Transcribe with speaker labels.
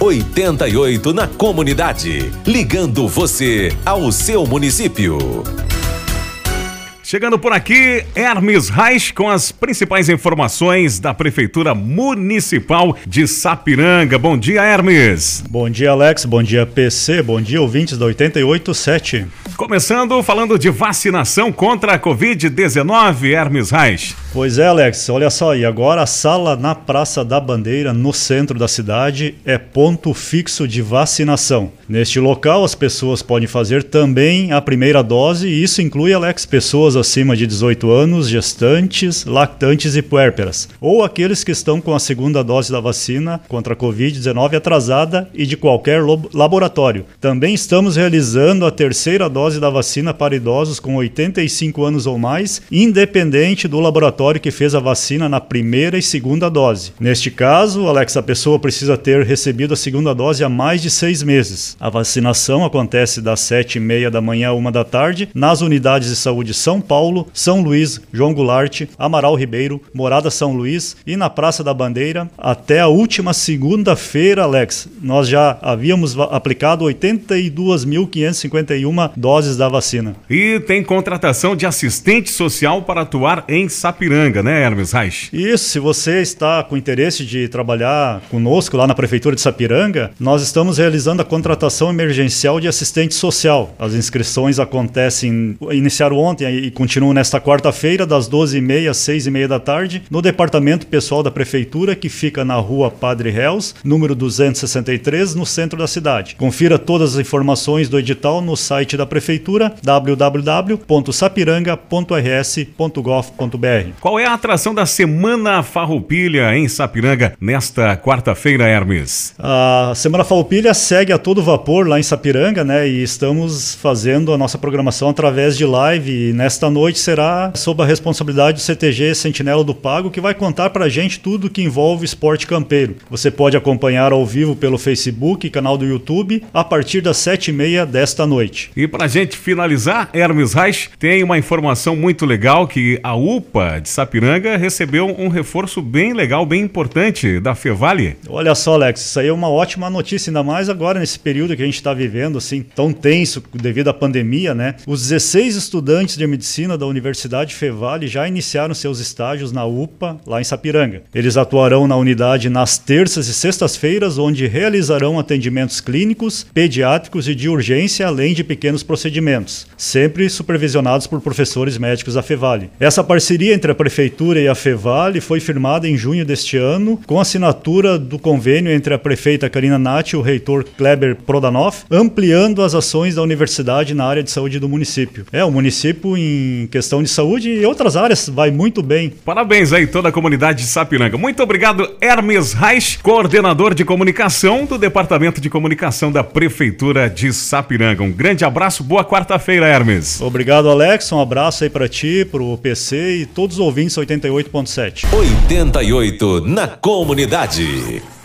Speaker 1: 88 na comunidade. Ligando você ao seu município.
Speaker 2: Chegando por aqui, Hermes Reis com as principais informações da Prefeitura Municipal de Sapiranga. Bom dia, Hermes.
Speaker 3: Bom dia, Alex. Bom dia, PC. Bom dia, ouvintes da 887.
Speaker 2: Começando falando de vacinação contra a Covid-19, Hermes Reis.
Speaker 3: Pois é, Alex. Olha só, e agora a sala na Praça da Bandeira, no centro da cidade, é ponto fixo de vacinação. Neste local, as pessoas podem fazer também a primeira dose, e isso inclui, Alex, pessoas acima de 18 anos, gestantes, lactantes e puérperas, ou aqueles que estão com a segunda dose da vacina contra a Covid-19 atrasada e de qualquer laboratório. Também estamos realizando a terceira dose da vacina para idosos com 85 anos ou mais, independente do laboratório que fez a vacina na primeira e segunda dose. Neste caso, Alex, a pessoa precisa ter recebido a segunda dose há mais de seis meses. A vacinação acontece das 7h30 da manhã a 1 da tarde nas unidades de saúde São Paulo, São Luís, João Goulart, Amaral Ribeiro, Morada São Luís e na Praça da Bandeira até a última segunda-feira, Alex. Nós já havíamos aplicado 82.551 doses da vacina.
Speaker 2: E tem contratação de assistente social para atuar em Sapiranga, né, Hermes Reich?
Speaker 3: Isso, se você está com interesse de trabalhar conosco lá na Prefeitura de Sapiranga, nós estamos realizando a contratação emergencial de assistente social. As inscrições acontecem, iniciaram ontem e continuam nesta quarta-feira, das 12h30 às 6h30 da tarde, no Departamento Pessoal da Prefeitura, que fica na rua Padre Reus, número 263, no centro da cidade. Confira todas as informações do edital no site da Prefeitura, www.sapiranga.rs.gov.br.
Speaker 2: Qual é a atração da Semana Farroupilha em Sapiranga nesta quarta-feira, Hermes?
Speaker 3: A Semana Farroupilha segue a todo vapor lá em Sapiranga, né? E estamos fazendo a nossa programação através de live e nesta noite será sob a responsabilidade do CTG Sentinela do Pago, que vai contar para a gente tudo que envolve esporte campeiro. Você pode acompanhar ao vivo pelo Facebook e canal do YouTube a partir das sete e meia desta noite.
Speaker 2: E para a gente finalizar, Hermes Reis tem uma informação muito legal que a UPA de Sapiranga recebeu um reforço bem legal, bem importante da Fevale.
Speaker 3: Olha só, Alex, isso aí é uma ótima notícia, ainda mais agora nesse período que a gente está vivendo, assim, tão tenso devido à pandemia, né? Os 16 estudantes de medicina da Universidade Fevale já iniciaram seus estágios na UPA, lá em Sapiranga. Eles atuarão na unidade nas terças e sextas-feiras, onde realizarão atendimentos clínicos, pediátricos e de urgência, além de pequenos procedimentos, sempre supervisionados por professores médicos da Fevale. Essa parceria entre a Prefeitura e a Fevale foi firmada em junho deste ano, com assinatura do convênio entre a prefeita Karina Nath e o reitor Kleber Prodanoff, ampliando as ações da universidade na área de saúde do município. É, o município em questão de saúde e outras áreas vai muito bem.
Speaker 2: Parabéns aí toda a comunidade de Sapiranga. Muito obrigado, Hermes Reis, coordenador de comunicação do Departamento de Comunicação da Prefeitura de Sapiranga. Um grande abraço, boa quarta-feira, Hermes.
Speaker 3: Obrigado, Alex. Um abraço aí para ti, pro PC e todos os ouvintes 88.7.
Speaker 1: 88 na comunidade.